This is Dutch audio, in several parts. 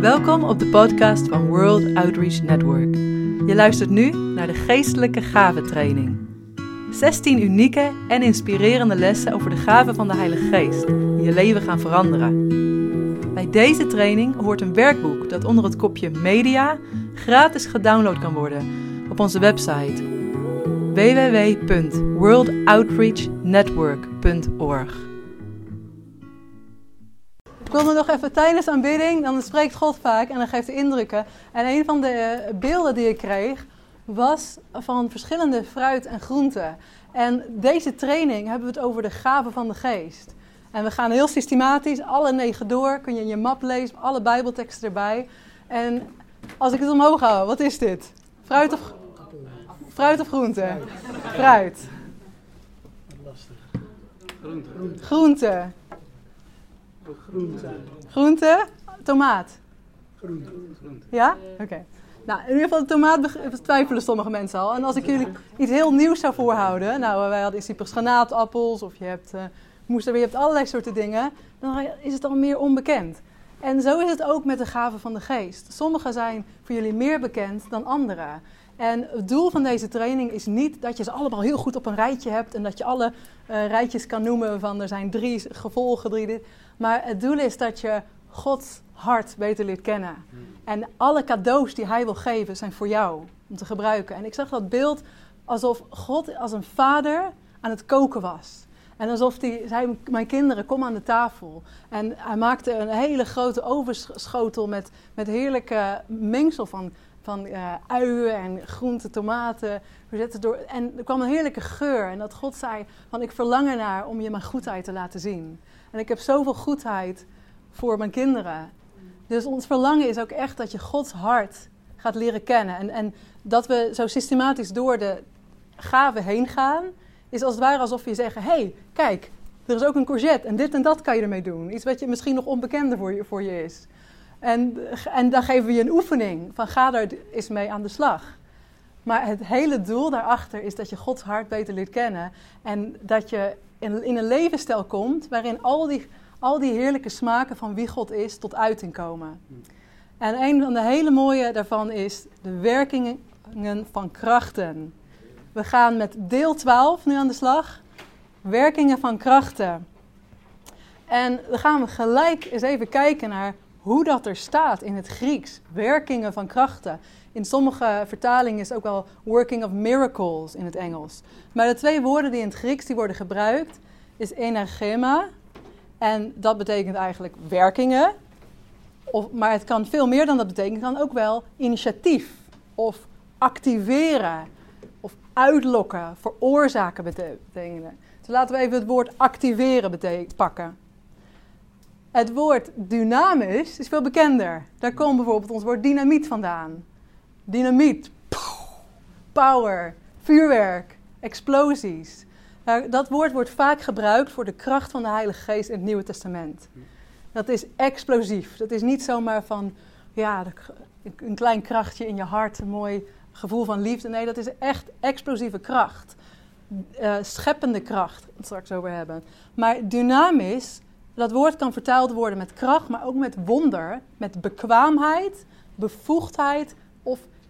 Welkom op de podcast van World Outreach Network. Je luistert nu naar de Geestelijke Gaventraining. 16 unieke en inspirerende lessen over de gaven van de Heilige Geest die je leven gaan veranderen. Bij deze training hoort een werkboek dat onder het kopje Media gratis gedownload kan worden op onze website www.worldoutreachnetwork.org. Ik wilde nog even tijdens aanbidding, dan spreekt God vaak en dan geeft hij indrukken. En een van de eh, beelden die ik kreeg was van verschillende fruit en groenten. En deze training hebben we het over de gaven van de geest. En we gaan heel systematisch alle negen door. Kun je in je map lezen, alle bijbelteksten erbij. En als ik het omhoog hou, wat is dit? Fruit of, fruit of groente? Fruit. Lastig. Groente. Groente. Groente. Groente. Tomaat. Groente. Ja? Oké. Nou, in ieder geval de tomaat twijfelen sommige mensen al. En als ik jullie iets heel nieuws zou voorhouden. Nou, wij hadden in Cyprus granaatappels of je hebt eh moesterbeer, je hebt allerlei soorten dingen. Dan is het al meer onbekend. En zo is het ook met de gaven van de geest. Sommige zijn voor jullie meer bekend dan andere. En het doel van deze training is niet dat je ze allemaal heel goed op een rijtje hebt en dat je alle eh, rijtjes kan noemen van er zijn drie gevolgen, drie dit. Maar het doel is dat je Gods hart beter leert kennen. En alle cadeaus die hij wil geven zijn voor jou om te gebruiken. En ik zag dat beeld alsof God als een vader aan het koken was. En alsof hij zei, mijn kinderen, kom aan de tafel. En hij maakte een hele grote ovenschotel met, met heerlijke mengsel van, van eh, uien en groenten, tomaten. Door, en er kwam een heerlijke geur. En dat God zei, van ik verlang ernaar om je mijn goedheid te laten zien. En ik heb zoveel goedheid voor mijn kinderen. Dus ons verlangen is ook echt dat je Gods hart gaat leren kennen. En, en dat we zo systematisch door de gaven heen gaan, is als het ware alsof je zegt: hé, hey, kijk, er is ook een courgette en dit en dat kan je ermee doen. Iets wat je misschien nog onbekender voor je, voor je is. En, en dan geven we je een oefening van ga daar eens mee aan de slag. Maar het hele doel daarachter is dat je Gods hart beter leert kennen. En dat je in, in een levensstijl komt waarin al die, al die heerlijke smaken van wie God is tot uiting komen. En een van de hele mooie daarvan is de werkingen van krachten. We gaan met deel 12 nu aan de slag. Werkingen van krachten. En dan gaan we gelijk eens even kijken naar hoe dat er staat in het Grieks. Werkingen van krachten. In sommige vertalingen is ook wel working of miracles in het Engels. Maar de twee woorden die in het Grieks die worden gebruikt is energema. En dat betekent eigenlijk werkingen. Of, maar het kan veel meer dan dat betekenen. Het kan ook wel initiatief of activeren of uitlokken, veroorzaken betekenen. Dus laten we even het woord activeren pakken. Het woord dynamisch is veel bekender. Daar komt bijvoorbeeld ons woord dynamiet vandaan. Dynamiet, power, vuurwerk, explosies. Nou, dat woord wordt vaak gebruikt voor de kracht van de Heilige Geest in het Nieuwe Testament. Dat is explosief. Dat is niet zomaar van ja, een klein krachtje in je hart, een mooi gevoel van liefde. Nee, dat is echt explosieve kracht. Uh, scheppende kracht, het straks over hebben. Maar dynamisch, dat woord kan vertaald worden met kracht, maar ook met wonder, met bekwaamheid, bevoegdheid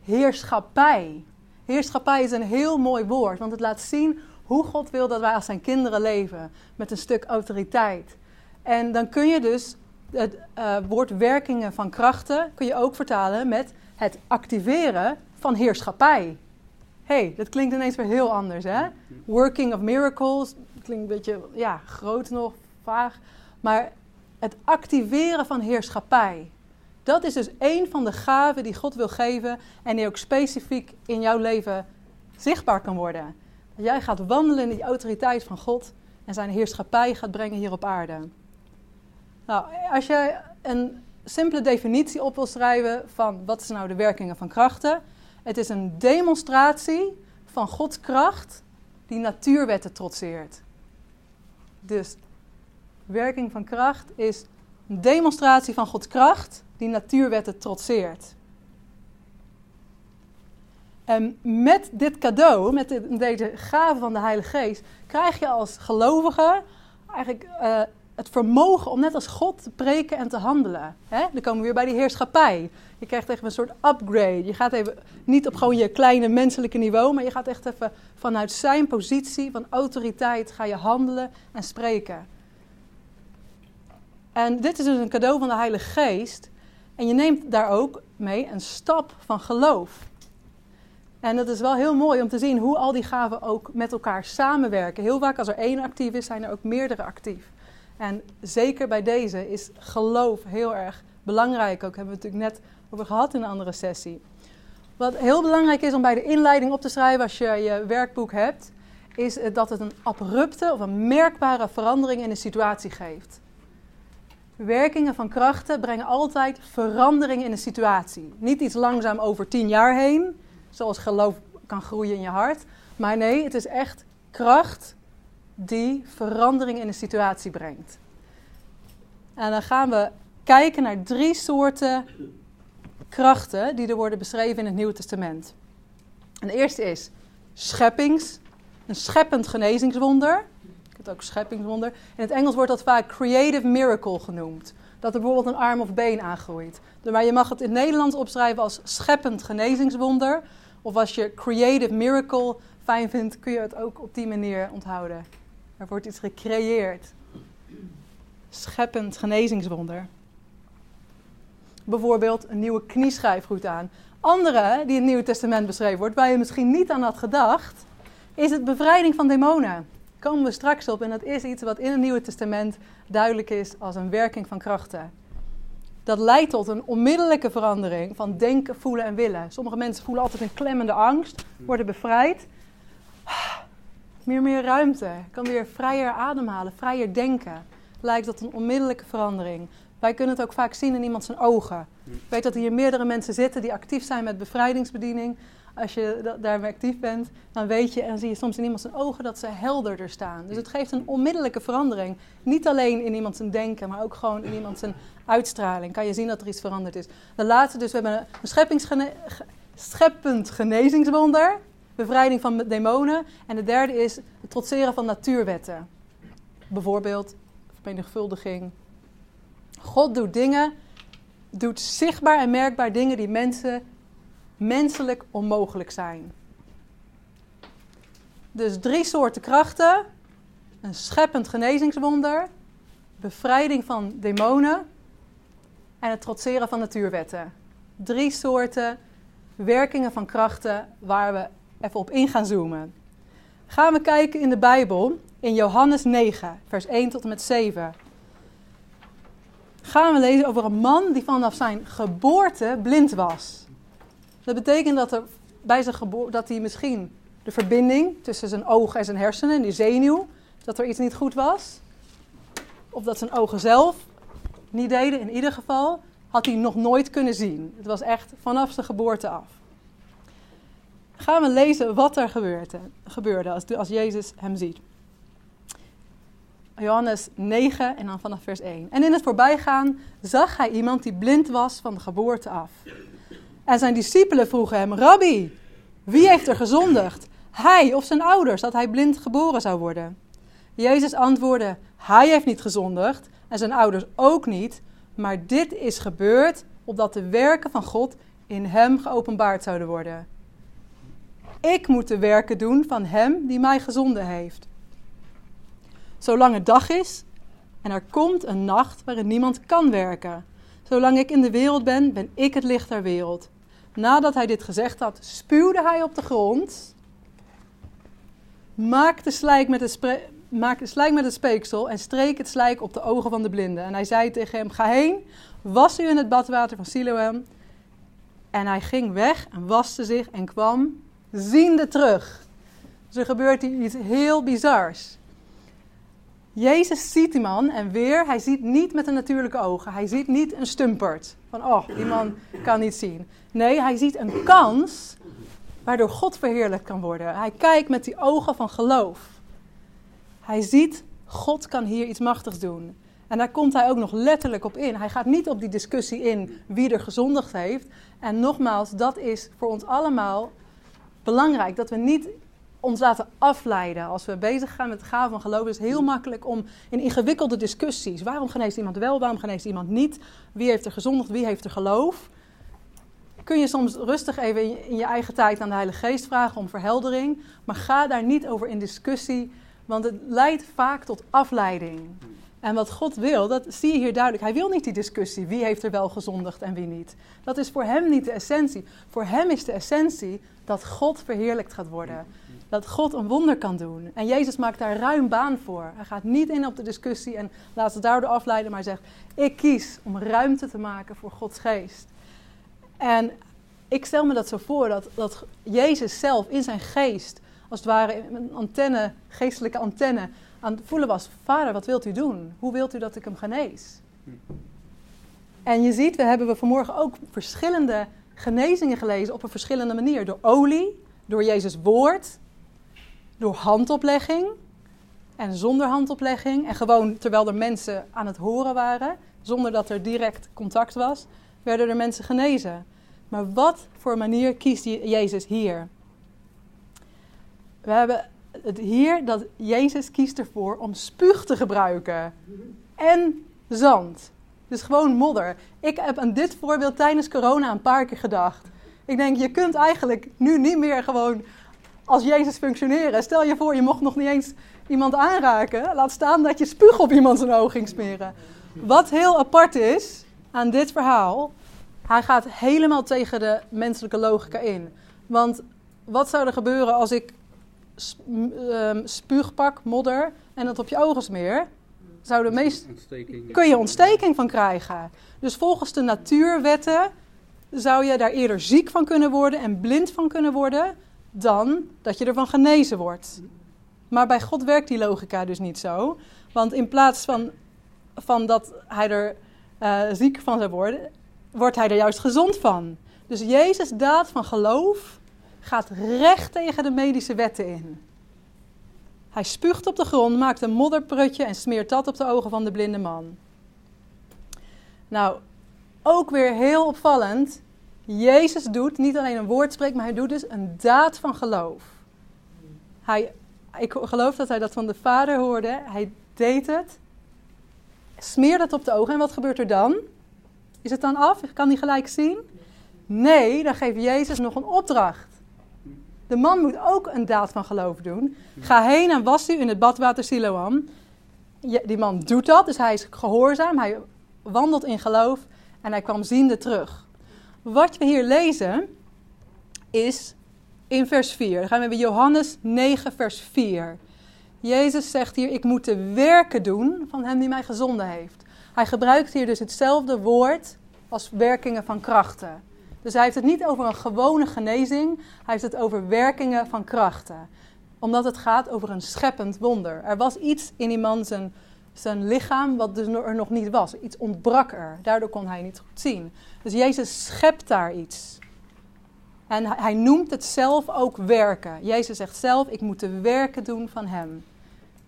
heerschappij. Heerschappij is een heel mooi woord, want het laat zien hoe God wil dat wij als zijn kinderen leven, met een stuk autoriteit. En dan kun je dus het uh, woord werkingen van krachten kun je ook vertalen met het activeren van heerschappij. hey, dat klinkt ineens weer heel anders, hè? Working of miracles, klinkt een beetje, ja, groot nog, vaag. Maar het activeren van heerschappij, dat is dus één van de gaven die God wil geven en die ook specifiek in jouw leven zichtbaar kan worden. Dat jij gaat wandelen in die autoriteit van God en zijn heerschappij gaat brengen hier op aarde. Nou, als je een simpele definitie op wil schrijven van wat zijn nou de werkingen van krachten. Het is een demonstratie van Gods kracht die natuurwetten trotseert. Dus werking van kracht is een demonstratie van Gods kracht die natuurwetten trotseert. En met dit cadeau, met deze gave van de Heilige Geest, krijg je als gelovige eigenlijk uh, het vermogen om net als God te preken en te handelen. Hè? Dan komen we weer bij die heerschappij. Je krijgt even een soort upgrade. Je gaat even niet op gewoon je kleine menselijke niveau, maar je gaat echt even vanuit zijn positie van autoriteit ga je handelen en spreken. En dit is dus een cadeau van de Heilige Geest. En je neemt daar ook mee een stap van geloof. En het is wel heel mooi om te zien hoe al die gaven ook met elkaar samenwerken. Heel vaak als er één actief is, zijn er ook meerdere actief. En zeker bij deze is geloof heel erg belangrijk. Ook hebben we het natuurlijk net over gehad in een andere sessie. Wat heel belangrijk is om bij de inleiding op te schrijven als je je werkboek hebt, is dat het een abrupte of een merkbare verandering in de situatie geeft. Werkingen van krachten brengen altijd verandering in de situatie. Niet iets langzaam over tien jaar heen, zoals geloof kan groeien in je hart. Maar nee, het is echt kracht die verandering in de situatie brengt. En dan gaan we kijken naar drie soorten krachten die er worden beschreven in het Nieuwe Testament. En de eerste is scheppings, een scheppend genezingswonder. Het ook scheppingswonder. In het Engels wordt dat vaak creative miracle genoemd. Dat er bijvoorbeeld een arm of been aangroeit. Maar je mag het in het Nederlands opschrijven als scheppend genezingswonder. Of als je creative miracle fijn vindt, kun je het ook op die manier onthouden. Er wordt iets gecreëerd. Scheppend genezingswonder. Bijvoorbeeld een nieuwe knieschijf goed aan. Andere die in het Nieuwe Testament beschreven wordt, waar je misschien niet aan had gedacht, is het bevrijding van demonen. Komen we straks op en dat is iets wat in het Nieuwe Testament duidelijk is als een werking van krachten. Dat leidt tot een onmiddellijke verandering van denken, voelen en willen. Sommige mensen voelen altijd een klemmende angst, worden bevrijd meer, meer ruimte. Kan weer vrijer ademhalen, vrijer denken. Lijkt dat een onmiddellijke verandering. Wij kunnen het ook vaak zien in iemand zijn ogen. Ik weet dat hier meerdere mensen zitten die actief zijn met bevrijdingsbediening. Als je daarmee actief bent, dan weet je en zie je soms in iemand zijn ogen dat ze helderder staan. Dus het geeft een onmiddellijke verandering. Niet alleen in iemand zijn denken, maar ook gewoon in iemand zijn uitstraling. Kan je zien dat er iets veranderd is. De laatste, dus we hebben een scheppingsgene scheppend genezingswonder bevrijding van demonen. En de derde is het trotseren van natuurwetten. Bijvoorbeeld vermenigvuldiging. God doet dingen, doet zichtbaar en merkbaar dingen die mensen menselijk onmogelijk zijn. Dus drie soorten krachten: een scheppend genezingswonder, bevrijding van demonen en het trotseren van natuurwetten. Drie soorten werkingen van krachten waar we even op in gaan zoomen. Gaan we kijken in de Bijbel, in Johannes 9, vers 1 tot en met 7. Gaan we lezen over een man die vanaf zijn geboorte blind was. Dat betekent dat, er bij zijn geboorte, dat hij misschien de verbinding tussen zijn ogen en zijn hersenen, die zenuw, dat er iets niet goed was. Of dat zijn ogen zelf niet deden, in ieder geval, had hij nog nooit kunnen zien. Het was echt vanaf zijn geboorte af gaan we lezen wat er gebeurde, gebeurde als, als Jezus hem ziet. Johannes 9 en dan vanaf vers 1. En in het voorbijgaan zag hij iemand die blind was van de geboorte af. En zijn discipelen vroegen hem: Rabbi, wie heeft er gezondigd? Hij of zijn ouders, dat hij blind geboren zou worden? Jezus antwoordde: Hij heeft niet gezondigd en zijn ouders ook niet, maar dit is gebeurd opdat de werken van God in hem geopenbaard zouden worden. Ik moet de werken doen van Hem die mij gezonden heeft. Zolang het dag is en er komt een nacht waarin niemand kan werken. Zolang ik in de wereld ben, ben ik het licht der wereld. Nadat hij dit gezegd had, spuwde hij op de grond, maakte slijk met het, met het speeksel en streek het slijk op de ogen van de blinde. En hij zei tegen hem, ga heen, was u in het badwater van Siloam. En hij ging weg en waste zich en kwam ziende terug. Dus er gebeurt hier iets heel bizars. Jezus ziet die man en weer, hij ziet niet met de natuurlijke ogen. Hij ziet niet een stumpert. Van, oh, die man kan niet zien. Nee, hij ziet een kans waardoor God verheerlijkt kan worden. Hij kijkt met die ogen van geloof. Hij ziet, God kan hier iets machtigs doen. En daar komt hij ook nog letterlijk op in. Hij gaat niet op die discussie in wie er gezondigd heeft. En nogmaals, dat is voor ons allemaal belangrijk dat we niet ons laten afleiden. Als we bezig gaan met het gaven van geloof, is het heel makkelijk om in ingewikkelde discussies. Waarom geneest iemand wel, waarom geneest iemand niet? Wie heeft er gezondigd, wie heeft er geloof? Kun je soms rustig even in je, in je eigen tijd aan de Heilige Geest vragen om verheldering. Maar ga daar niet over in discussie, want het leidt vaak tot afleiding. En wat God wil, dat zie je hier duidelijk. Hij wil niet die discussie, wie heeft er wel gezondigd en wie niet. Dat is voor hem niet de essentie. Voor hem is de essentie dat God verheerlijkt gaat worden. Dat God een wonder kan doen. En Jezus maakt daar ruim baan voor. Hij gaat niet in op de discussie en laat ze daardoor afleiden, maar zegt: Ik kies om ruimte te maken voor Gods geest. En ik stel me dat zo voor dat, dat Jezus zelf in zijn geest, als het ware een antenne, geestelijke antenne, aan het voelen was: Vader, wat wilt u doen? Hoe wilt u dat ik hem genees? En je ziet, we hebben we vanmorgen ook verschillende genezingen gelezen op een verschillende manier. Door olie, door Jezus' woord, door handoplegging en zonder handoplegging. En gewoon terwijl er mensen aan het horen waren, zonder dat er direct contact was, werden er mensen genezen. Maar wat voor manier kiest Jezus hier? We hebben het hier dat Jezus kiest ervoor om spuug te gebruiken en zand. Dus gewoon modder. Ik heb aan dit voorbeeld tijdens corona een paar keer gedacht. Ik denk, je kunt eigenlijk nu niet meer gewoon als Jezus functioneren. Stel je voor, je mocht nog niet eens iemand aanraken. Laat staan dat je spuug op iemand zijn oog ging smeren. Wat heel apart is aan dit verhaal, hij gaat helemaal tegen de menselijke logica in. Want wat zou er gebeuren als ik ehm, spuug pak, modder, en dat op je ogen smeer? Zou de meest... Kun je ontsteking van krijgen. Dus volgens de natuurwetten zou je daar eerder ziek van kunnen worden en blind van kunnen worden dan dat je ervan genezen wordt. Maar bij God werkt die logica dus niet zo. Want in plaats van, van dat hij er uh, ziek van zou worden, wordt hij er juist gezond van. Dus Jezus' daad van geloof gaat recht tegen de medische wetten in. Hij spuugt op de grond, maakt een modderprutje en smeert dat op de ogen van de blinde man. Nou, ook weer heel opvallend. Jezus doet niet alleen een woord spreekt, maar hij doet dus een daad van geloof. Hij, ik geloof dat hij dat van de Vader hoorde. Hij deed het. Smeert het op de ogen. En wat gebeurt er dan? Is het dan af? Kan hij gelijk zien? Nee, dan geeft Jezus nog een opdracht. De man moet ook een daad van geloof doen. Ga heen en was u in het badwater Siloam. Die man doet dat, dus hij is gehoorzaam. Hij wandelt in geloof en hij kwam ziende terug. Wat we hier lezen is in vers 4. Dan gaan we bij Johannes 9, vers 4. Jezus zegt hier: Ik moet de werken doen van hem die mij gezonden heeft. Hij gebruikt hier dus hetzelfde woord als werkingen van krachten. Dus hij heeft het niet over een gewone genezing, hij heeft het over werkingen van krachten. Omdat het gaat over een scheppend wonder. Er was iets in die man zijn, zijn lichaam wat dus er nog niet was. Iets ontbrak er. Daardoor kon hij niet goed zien. Dus Jezus schept daar iets. En hij noemt het zelf ook werken. Jezus zegt zelf: Ik moet de werken doen van hem.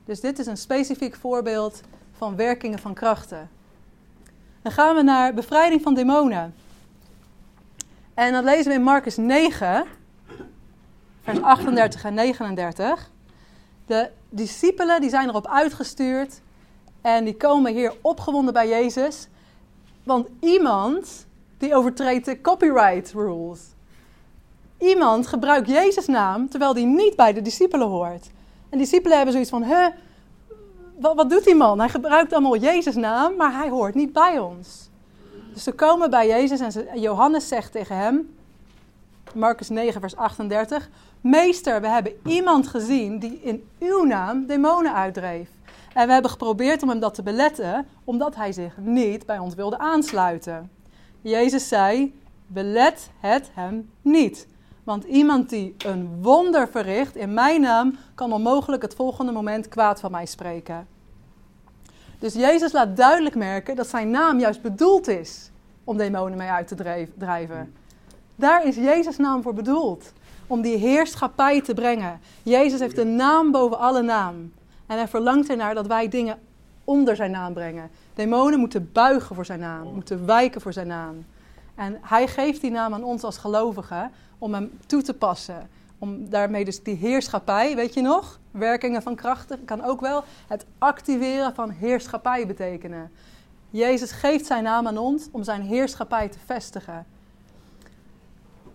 Dus dit is een specifiek voorbeeld van werkingen van krachten. Dan gaan we naar bevrijding van demonen. En dat lezen we in Marcus 9, vers 38 en 39. De discipelen die zijn erop uitgestuurd en die komen hier opgewonden bij Jezus. Want iemand die overtreedt de copyright rules. Iemand gebruikt Jezus' naam terwijl die niet bij de discipelen hoort. En discipelen hebben zoiets van, hè, wat, wat doet die man? Hij gebruikt allemaal Jezus' naam, maar hij hoort niet bij ons. Dus ze komen bij Jezus en ze, Johannes zegt tegen hem, Marcus 9, vers 38, Meester, we hebben iemand gezien die in uw naam demonen uitdreef. En we hebben geprobeerd om hem dat te beletten, omdat hij zich niet bij ons wilde aansluiten. Jezus zei, belet het hem niet. Want iemand die een wonder verricht in mijn naam, kan onmogelijk het volgende moment kwaad van mij spreken. Dus Jezus laat duidelijk merken dat zijn naam juist bedoeld is om demonen mee uit te drijven. Daar is Jezus' naam voor bedoeld. Om die heerschappij te brengen. Jezus heeft een naam boven alle naam. En hij verlangt ernaar dat wij dingen onder zijn naam brengen. Demonen moeten buigen voor zijn naam, moeten wijken voor zijn naam. En hij geeft die naam aan ons als gelovigen om hem toe te passen. Om daarmee dus die heerschappij, weet je nog? Werkingen van krachten kan ook wel het activeren van heerschappij betekenen. Jezus geeft zijn naam aan ons om zijn heerschappij te vestigen.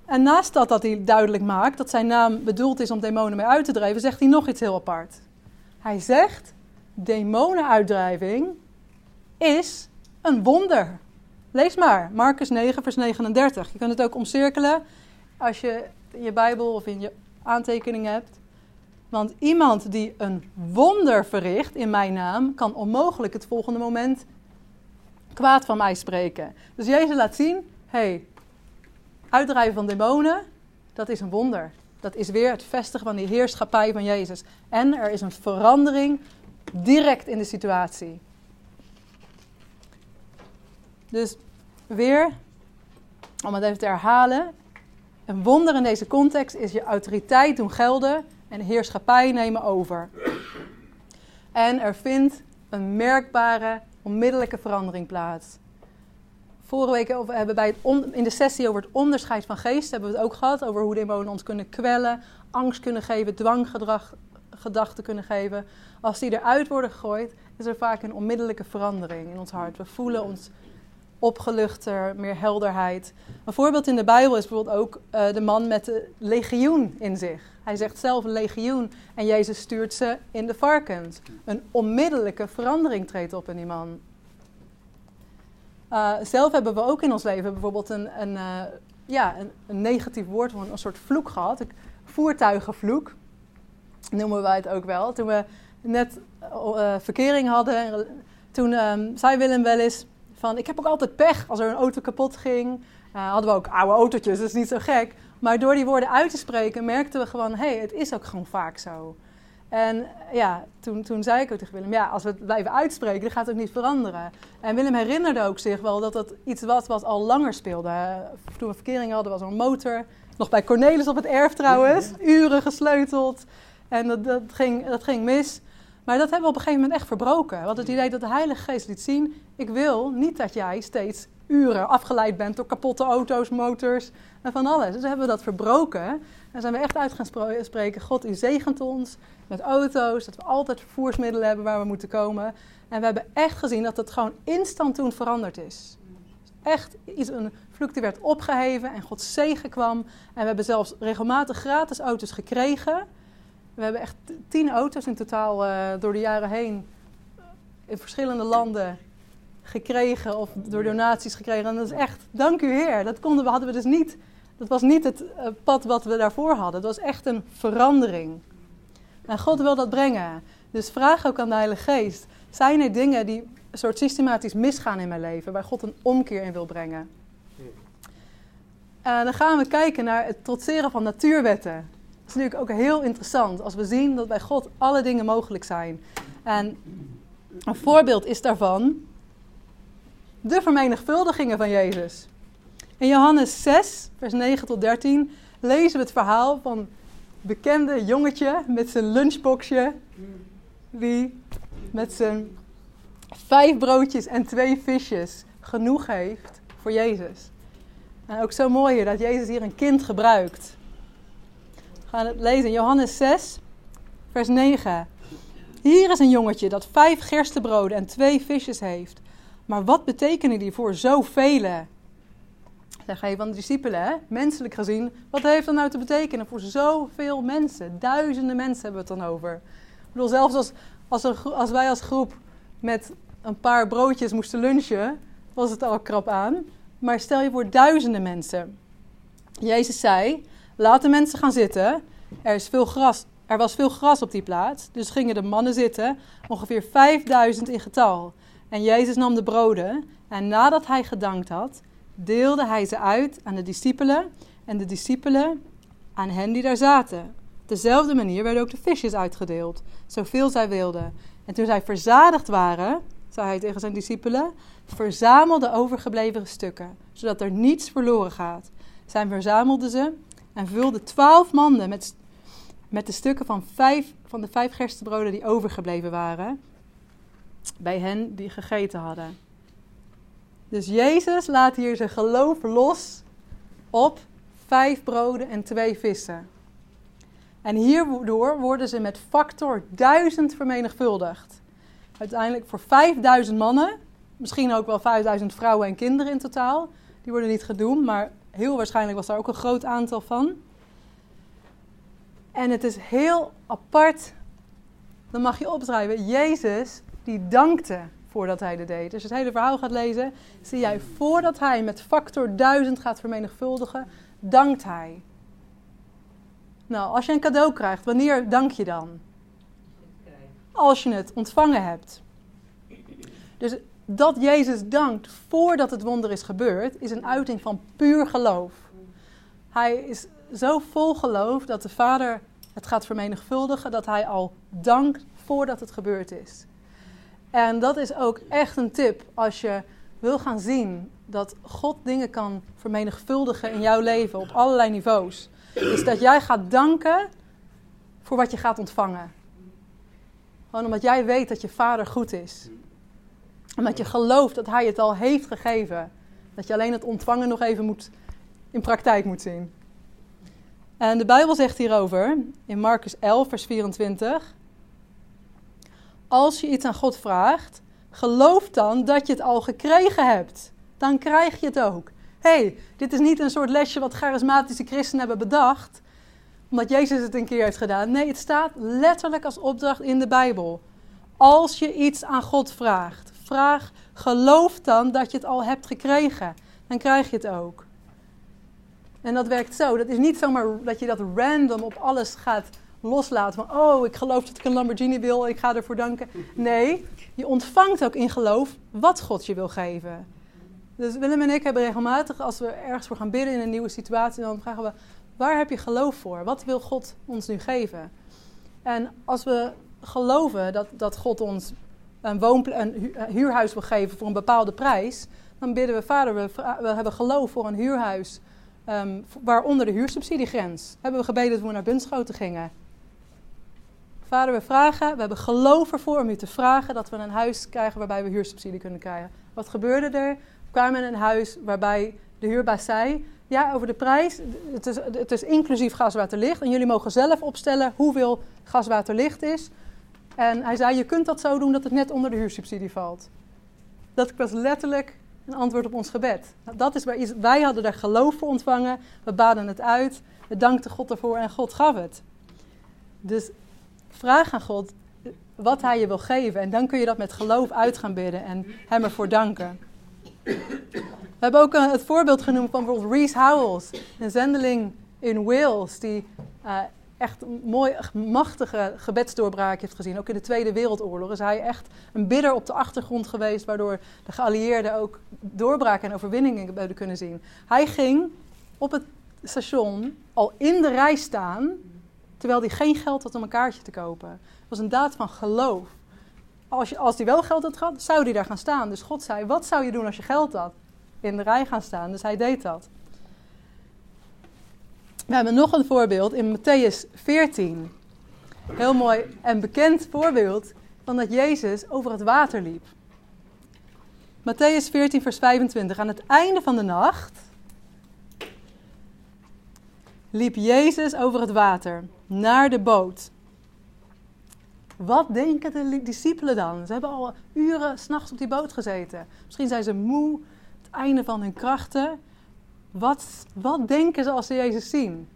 En naast dat dat hij duidelijk maakt dat zijn naam bedoeld is om demonen mee uit te drijven, zegt hij nog iets heel apart. Hij zegt: demonenuitdrijving is een wonder. Lees maar, Marcus 9, vers 39. Je kunt het ook omcirkelen als je in je Bijbel of in je aantekeningen hebt. Want iemand die een wonder verricht in mijn naam, kan onmogelijk het volgende moment kwaad van mij spreken. Dus Jezus laat zien: hey, uitdrijven van demonen, dat is een wonder. Dat is weer het vestigen van die heerschappij van Jezus. En er is een verandering direct in de situatie. Dus weer, om het even te herhalen. Een wonder in deze context is je autoriteit doen gelden en heerschappij nemen over. En er vindt een merkbare, onmiddellijke verandering plaats. Vorige week hebben we bij het in de sessie over het onderscheid van geest hebben we het ook gehad over hoe demonen ons kunnen kwellen, angst kunnen geven, dwanggedrag, gedachten kunnen geven. Als die eruit worden gegooid, is er vaak een onmiddellijke verandering in ons hart. We voelen ons opgeluchter, meer helderheid. Een voorbeeld in de Bijbel is bijvoorbeeld ook uh, de man met de legioen in zich. Hij zegt zelf een legioen en Jezus stuurt ze in de varkens. Een onmiddellijke verandering treedt op in die man. Uh, zelf hebben we ook in ons leven bijvoorbeeld een, een, uh, ja, een, negatief woord, een, een soort vloek gehad. Voertuigenvloek noemen wij het ook wel. Toen we net uh, verkering hadden, toen um, zei Willem wel eens van... Ik heb ook altijd pech als er een auto kapot ging. hadden we ook oude autootjes, dat is niet zo gek. Maar door die woorden uit te spreken merkten we gewoon... hé, hey, het is ook gewoon vaak zo. En ja, toen, toen zei ik ook tegen Willem, ja, als we het blijven uitspreken, dan gaat het ook niet veranderen. En Willem herinnerde ook zich wel dat dat iets was wat al langer speelde. Toen we verkering hadden, was er een motor. Nog bij Cornelis op het erf trouwens, uren gesleuteld. En dat, dat, ging, dat ging mis. Maar dat hebben we op een gegeven moment echt verbroken. Hadden het idee dat de Heilige Geest liet zien, ik wil niet dat jij steeds uren afgeleid bent door kapotte auto's, motors en van alles. Dus hebben we dat verbroken. En zijn we echt uit gaan spreken, God, u zegent ons met auto's, dat we altijd vervoersmiddelen hebben waar we moeten komen. En we hebben echt gezien dat het gewoon instant toen veranderd is. Echt iets, een vloek die werd opgeheven en Gods zegen kwam. En we hebben zelfs regelmatig gratis auto's gekregen. We hebben echt tien auto's in totaal uh, door de jaren heen in verschillende landen gekregen of door donaties gekregen. En dat is echt, dank u Heer. Dat konden we, hadden we dus niet. Dat was niet het uh, pad wat we daarvoor hadden. Dat was echt een verandering. En God wil dat brengen. Dus vraag ook aan de Heilige Geest. Zijn er dingen die een soort systematisch misgaan in mijn leven, waar God een omkeer in wil brengen? En dan gaan we kijken naar het trotseren van natuurwetten. Dat is natuurlijk ook heel interessant als we zien dat bij God alle dingen mogelijk zijn. En een voorbeeld is daarvan de vermenigvuldigingen van Jezus. In Johannes 6, vers 9 tot 13 lezen we het verhaal van bekende jongetje met zijn lunchboxje. Die met zijn vijf broodjes en twee visjes genoeg heeft voor Jezus. En ook zo mooi hier dat Jezus hier een kind gebruikt. We gaan het lezen in Johannes 6, vers 9. Hier is een jongetje dat vijf gerstebroden en twee visjes heeft. Maar wat betekenen die voor zoveel? Zeg je van de discipelen, hè? menselijk gezien, wat heeft dat nou te betekenen voor zoveel mensen? Duizenden mensen hebben we het dan over. Ik bedoel, zelfs als, als, als wij als groep met een paar broodjes moesten lunchen, was het al krap aan. Maar stel je voor duizenden mensen. Jezus zei: Laat de mensen gaan zitten. Er, is veel gras, er was veel gras op die plaats. Dus gingen de mannen zitten, ongeveer 5000 in getal. En Jezus nam de broden. En nadat hij gedankt had, deelde hij ze uit aan de discipelen en de discipelen aan hen die daar zaten. Op dezelfde manier werden ook de visjes uitgedeeld, zoveel zij wilden. En toen zij verzadigd waren, zei hij tegen zijn discipelen, verzamel de overgebleven stukken, zodat er niets verloren gaat. Zij verzamelden ze en vulden twaalf manden met, met de stukken van, vijf, van de vijf gerstebroden die overgebleven waren, bij hen die gegeten hadden. Dus Jezus laat hier zijn geloof los op vijf broden en twee vissen. En hierdoor worden ze met factor 1000 vermenigvuldigd. Uiteindelijk voor 5000 mannen, misschien ook wel 5000 vrouwen en kinderen in totaal. Die worden niet gedoemd, maar heel waarschijnlijk was daar ook een groot aantal van. En het is heel apart, dan mag je opschrijven, Jezus die dankte voordat hij dit deed. Dus je het hele verhaal gaat lezen, zie jij voordat hij met factor 1000 gaat vermenigvuldigen, dankt hij. Nou, als je een cadeau krijgt, wanneer dank je dan? Als je het ontvangen hebt. Dus dat Jezus dankt voordat het wonder is gebeurd, is een uiting van puur geloof. Hij is zo vol geloof dat de Vader het gaat vermenigvuldigen, dat hij al dankt voordat het gebeurd is. En dat is ook echt een tip als je wil gaan zien dat God dingen kan vermenigvuldigen in jouw leven op allerlei niveaus. Is dat jij gaat danken voor wat je gaat ontvangen. Gewoon omdat jij weet dat je vader goed is. Omdat je gelooft dat hij het al heeft gegeven. Dat je alleen het ontvangen nog even moet, in praktijk moet zien. En de Bijbel zegt hierover in Marcus 11, vers 24. Als je iets aan God vraagt, geloof dan dat je het al gekregen hebt. Dan krijg je het ook. hey, dit is niet een soort lesje wat charismatische christenen hebben bedacht, omdat Jezus het een keer heeft gedaan. Nee, het staat letterlijk als opdracht in de Bijbel. Als je iets aan God vraagt, vraag, geloof dan dat je het al hebt gekregen. Dan krijg je het ook. En dat werkt zo. Dat is niet zomaar dat je dat random op alles gaat loslaten. Van, oh, ik geloof dat ik een Lamborghini wil, ik ga ervoor danken. Nee, je ontvangt ook in geloof wat God je wil geven. Dus Willem en ik hebben regelmatig, als we ergens voor gaan bidden in een nieuwe situatie, dan vragen we, waar heb je geloof voor? Wat wil God ons nu geven? En als we geloven dat, dat God ons een, woonpla- een huurhuis wil geven voor een bepaalde prijs, dan bidden we, vader, we, we hebben geloof voor een huurhuis um, waaronder de huursubsidiegrens. Hebben we gebeden dat we naar Bunschoten gingen. Vader, we vragen, we hebben geloof ervoor om u te vragen dat we een huis krijgen waarbij we huursubsidie kunnen krijgen. Wat gebeurde er? We kwamen in een huis waarbij de huurbaas zei: Ja, over de prijs, het is, het is inclusief gaswaterlicht. En jullie mogen zelf opstellen hoeveel gaswaterlicht is. En hij zei: Je kunt dat zo doen dat het net onder de huursubsidie valt. Dat was letterlijk een antwoord op ons gebed. Nou, dat is waar, wij hadden daar geloof voor ontvangen. We baden het uit. We dankten God ervoor en God gaf het. Dus vraag aan God wat hij je wil geven. En dan kun je dat met geloof uit gaan bidden en hem ervoor danken. We hebben ook uh, het voorbeeld genoemd van bijvoorbeeld Reese Howells, een zendeling in Wales, die uh, echt een mooi, machtige gebedsdoorbraak heeft gezien. Ook in de Tweede Wereldoorlog is hij echt een bidder op de achtergrond geweest, waardoor de geallieerden ook doorbraken en overwinningen hebben kunnen zien. Hij ging op het station al in de rij staan terwijl hij geen geld had om een kaartje te kopen. Het was een daad van geloof. Als, je, als hij wel geld had gehad, zou hij daar gaan staan. Dus God zei, wat zou je doen als je geld had? In de rij gaan staan. Dus hij deed dat. We hebben nog een voorbeeld in Matthäus 14. Heel mooi en bekend voorbeeld van dat Jezus over het water liep. Matthäus 14, vers 25. Aan het einde van de nacht liep Jezus over het water naar de boot. Wat denken de discipelen dan? Ze hebben al uren s'nachts op die boot gezeten. Misschien zijn ze moe, het einde van hun krachten. Wat, wat denken ze als ze Jezus zien?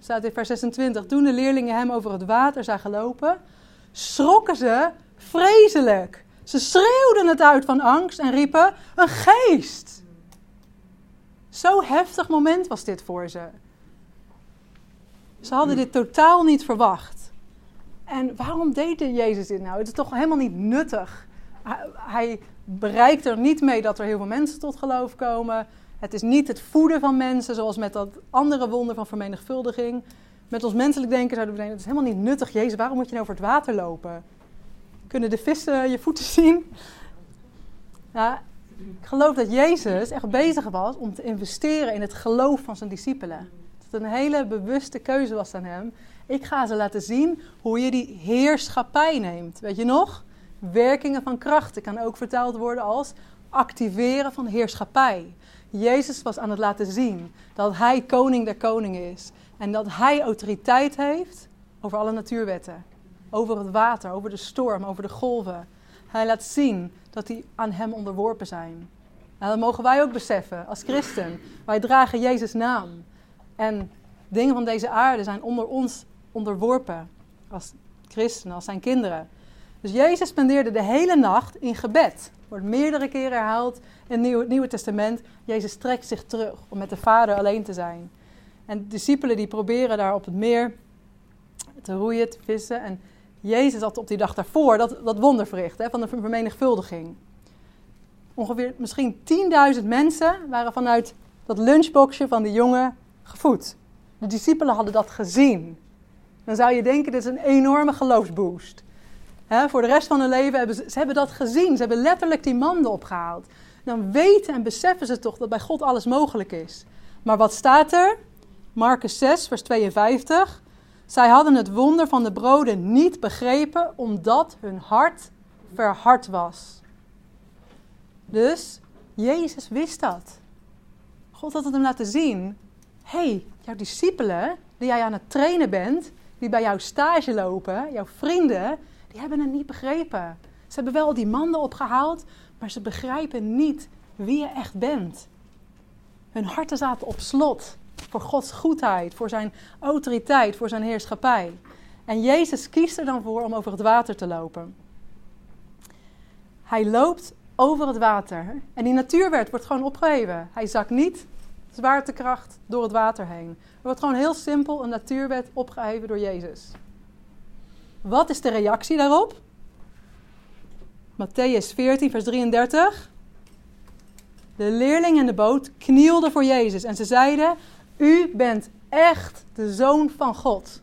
Staat in vers 26. Toen de leerlingen hem over het water zagen lopen, schrokken ze vreselijk. Ze schreeuwden het uit van angst en riepen: Een geest! Zo'n heftig moment was dit voor ze. Ze hadden dit totaal niet verwacht. En waarom deed Jezus dit nou? Het is toch helemaal niet nuttig. Hij bereikt er niet mee dat er heel veel mensen tot geloof komen. Het is niet het voeden van mensen, zoals met dat andere wonder van vermenigvuldiging. Met ons menselijk denken zouden we denken: het is helemaal niet nuttig. Jezus, waarom moet je nou over het water lopen? Kunnen de vissen je voeten zien? Ja, ik geloof dat Jezus echt bezig was om te investeren in het geloof van zijn discipelen een hele bewuste keuze was aan hem. Ik ga ze laten zien hoe je die heerschappij neemt. Weet je nog? Werkingen van krachten kan ook vertaald worden als activeren van heerschappij. Jezus was aan het laten zien dat hij koning der koningen is. En dat hij autoriteit heeft over alle natuurwetten. Over het water, over de storm, over de golven. Hij laat zien dat die aan hem onderworpen zijn. En dat mogen wij ook beseffen als christen. Wij dragen Jezus' naam. En dingen van deze aarde zijn onder ons onderworpen. Als christenen, als zijn kinderen. Dus Jezus spendeerde de hele nacht in gebed. Wordt meerdere keren herhaald in het Nieuwe, Testament. Jezus trekt zich terug om met de Vader alleen te zijn. En de discipelen die proberen daar op het meer te roeien, te vissen. En Jezus had op die dag daarvoor dat, dat wonder verricht hè, van de vermenigvuldiging. Ongeveer misschien 10.000 mensen waren vanuit dat lunchboxje van die jongen gevoed. De discipelen hadden dat gezien. Dan zou je denken, dit is een enorme geloofsboost. Voor de rest van hun leven hebben ze, ze hebben dat gezien. Ze hebben letterlijk die manden opgehaald. Dan weten en beseffen ze toch dat bij God alles mogelijk is. Maar wat staat er? Marcus 6, vers 52. Zij hadden het wonder van de broden niet begrepen, omdat hun hart verhard was. Dus Jezus wist dat. God had het hem laten zien. Hey, jouw discipelen, die jij aan het trainen bent, die bij jou stage lopen, jouw vrienden, die hebben het niet begrepen. Ze hebben wel die manden opgehaald, maar ze begrijpen niet wie je echt bent. Hun harten zaten op slot voor Gods goedheid, voor zijn autoriteit, voor zijn heerschappij. En Jezus kiest er dan voor om over het water te lopen. Hij loopt over het water en die natuurwet wordt gewoon opgeheven. Hij zakt niet zwaartekracht door het water heen. Er wordt gewoon heel simpel een natuurwet opgeheven door Jezus. Wat is de reactie daarop? Matthäus 14, vers 33. De leerling in de boot knielde voor Jezus en ze zeiden: U bent echt de zoon van God.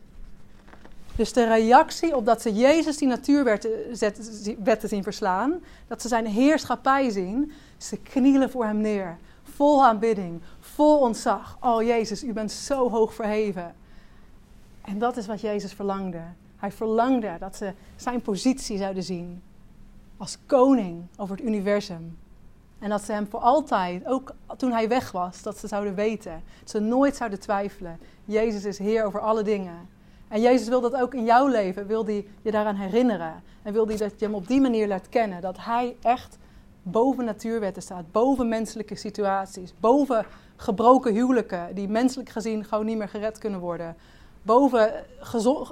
Dus de reactie op dat ze Jezus die natuurwetten zien verslaan, dat ze zijn heerschappij zien, ze knielen voor hem neer. Vol aanbidding, vol ontzag. Oh Jezus, u bent zo hoog verheven. En dat is wat Jezus verlangde. Hij verlangde dat ze zijn positie zouden zien als koning over het universum. En dat ze hem voor altijd, ook toen hij weg was, dat ze zouden weten. Dat ze nooit zouden twijfelen. Jezus is Heer over alle dingen. En Jezus wil dat ook in jouw leven, wil hij je daaraan herinneren. En wil hij dat je hem op die manier laat kennen. Dat hij echt boven natuurwetten staat, boven menselijke situaties, boven gebroken huwelijken die menselijk gezien gewoon niet meer gered kunnen worden. Boven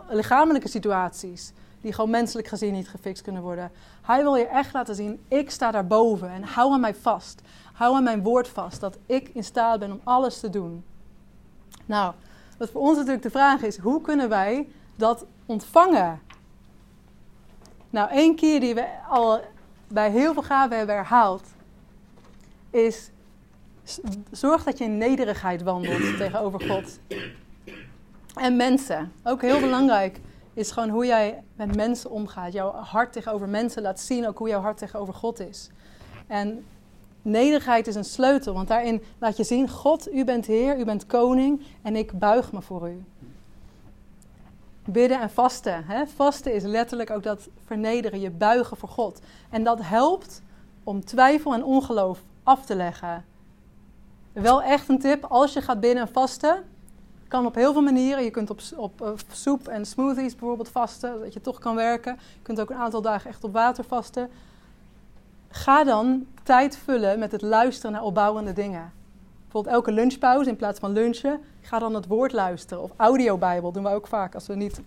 lichamelijke situaties die gewoon menselijk gezien niet gefixt kunnen worden. Hij wil je echt laten zien, ik sta daarboven en hou aan mij vast. Hou aan mijn woord vast, dat ik in staat ben om alles te doen. Nou, wat voor ons natuurlijk de vraag is, hoe kunnen wij dat ontvangen? Nou, één keer die we al bij heel veel gaven hebben herhaald, is zorg dat je in nederigheid wandelt tegenover God. En mensen, ook heel belangrijk, is gewoon hoe jij met mensen omgaat. Jouw hart tegenover mensen laat zien ook hoe jouw hart tegenover God is. En nederigheid is een sleutel, want daarin laat je zien: God, u bent Heer, u bent koning en ik buig me voor u. Bidden en vasten. Hè? Vasten is letterlijk ook dat vernederen, je buigen voor God. En dat helpt om twijfel en ongeloof af te leggen. Wel echt een tip, als je gaat bidden en vasten, kan op heel veel manieren. Je kunt op, op uh, soep en smoothies bijvoorbeeld vasten, dat je toch kan werken. Je kunt ook een aantal dagen echt op water vasten. Ga dan tijd vullen met het luisteren naar opbouwende dingen. Bijvoorbeeld elke lunchpauze in plaats van lunchen, ga dan het woord luisteren. Of audiobijbel doen we ook vaak als we niet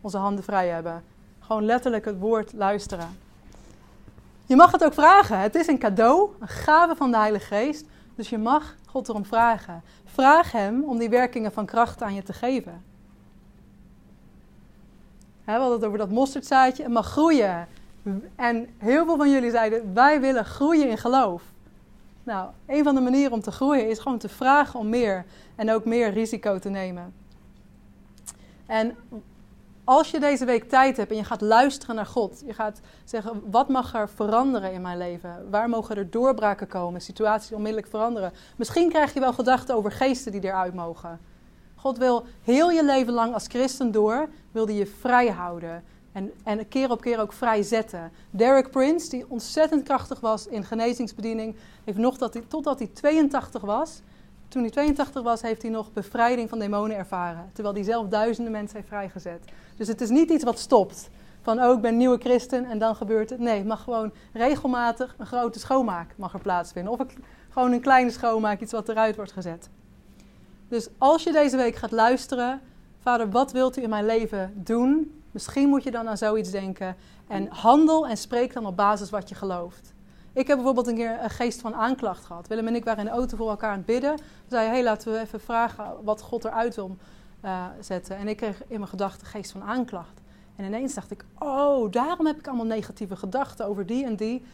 onze handen vrij hebben. Gewoon letterlijk het woord luisteren. Je mag het ook vragen. Het is een cadeau, een gave van de Heilige Geest. Dus je mag God erom vragen. Vraag Hem om die werkingen van kracht aan je te geven. we hadden het over dat mosterdzaadje. Het mag groeien. En heel veel van jullie zeiden, wij willen groeien in geloof. Nou, een van de manieren om te groeien is gewoon te vragen om meer. En ook meer risico te nemen. En als je deze week tijd hebt en je gaat luisteren naar God, je gaat zeggen: wat mag er veranderen in mijn leven? Waar mogen er doorbraken komen? Situaties onmiddellijk veranderen. Misschien krijg je wel gedachten over geesten die eruit mogen. God wil heel je leven lang als christen door, wil die je vrij houden. En, en keer op keer ook vrij zetten. Derek Prince, die ontzettend krachtig was in genezingsbediening, heeft nog dat hij, totdat hij 82 was, toen hij 82 was, heeft hij nog bevrijding van demonen ervaren. Terwijl hij zelf duizenden mensen heeft vrijgezet. Dus het is niet iets wat stopt. Van, oh, ik ben nieuwe christen en dan gebeurt het. Nee, het mag gewoon regelmatig een grote schoonmaak mag er plaatsvinden. Of gewoon een kleine schoonmaak, iets wat eruit wordt gezet. Dus als je deze week gaat luisteren, vader, wat wilt u in mijn leven doen? Misschien moet je dan aan zoiets denken. En handel en spreek dan op basis wat je gelooft. Ik heb bijvoorbeeld een keer een geest van aanklacht gehad. Willem en ik waren in de auto voor elkaar aan het bidden. We zeiden, hey, laten we even vragen wat God eruit wil uh, zetten. En ik kreeg in mijn gedachten geest van aanklacht. En ineens dacht ik, oh, daarom heb ik allemaal negatieve gedachten over die en die.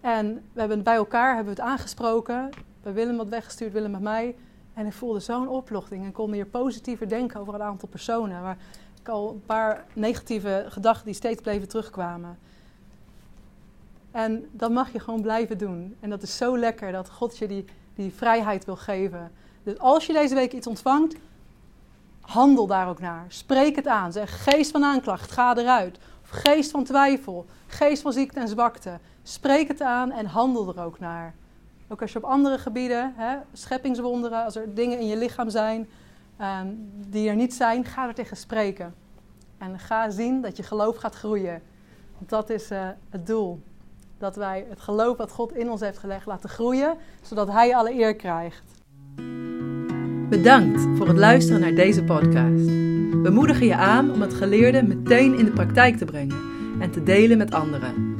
En we hebben bij elkaar hebben we het aangesproken. We Willem wat weggestuurd, Willem met mij. En ik voelde zo'n opluchting en kon meer positiever denken over een aantal personen. Ik al een paar negatieve gedachten die steeds bleven terugkwamen. En dat mag je gewoon blijven doen. En dat is zo lekker dat God je die, die vrijheid wil geven. Dus als je deze week iets ontvangt, handel daar ook naar. Spreek het aan. Zeg geest van aanklacht, ga eruit. Of geest van twijfel, geest van ziekte en zwakte. Spreek het aan en handel er ook naar. Ook als je op andere gebieden, hè, scheppingswonderen, als er dingen in je lichaam zijn ehm, die er niet zijn, ga er tegen spreken. En ga zien dat je geloof gaat groeien. Dat is uh, het doel. Dat wij het geloof wat God in ons heeft gelegd laten groeien, zodat Hij alle eer krijgt. Bedankt voor het luisteren naar deze podcast. We moedigen je aan om het geleerde meteen in de praktijk te brengen en te delen met anderen.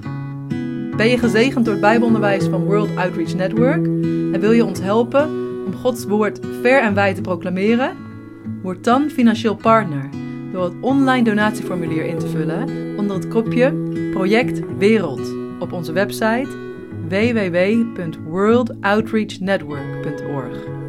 Ben je gezegend door het Bijbelonderwijs van World Outreach Network en wil je ons helpen om Gods woord ver en wijd te proclameren? Word dan financieel partner door het online donatieformulier in te vullen onder het kopje Project Wereld op onze website www.worldoutreachnetwork.org.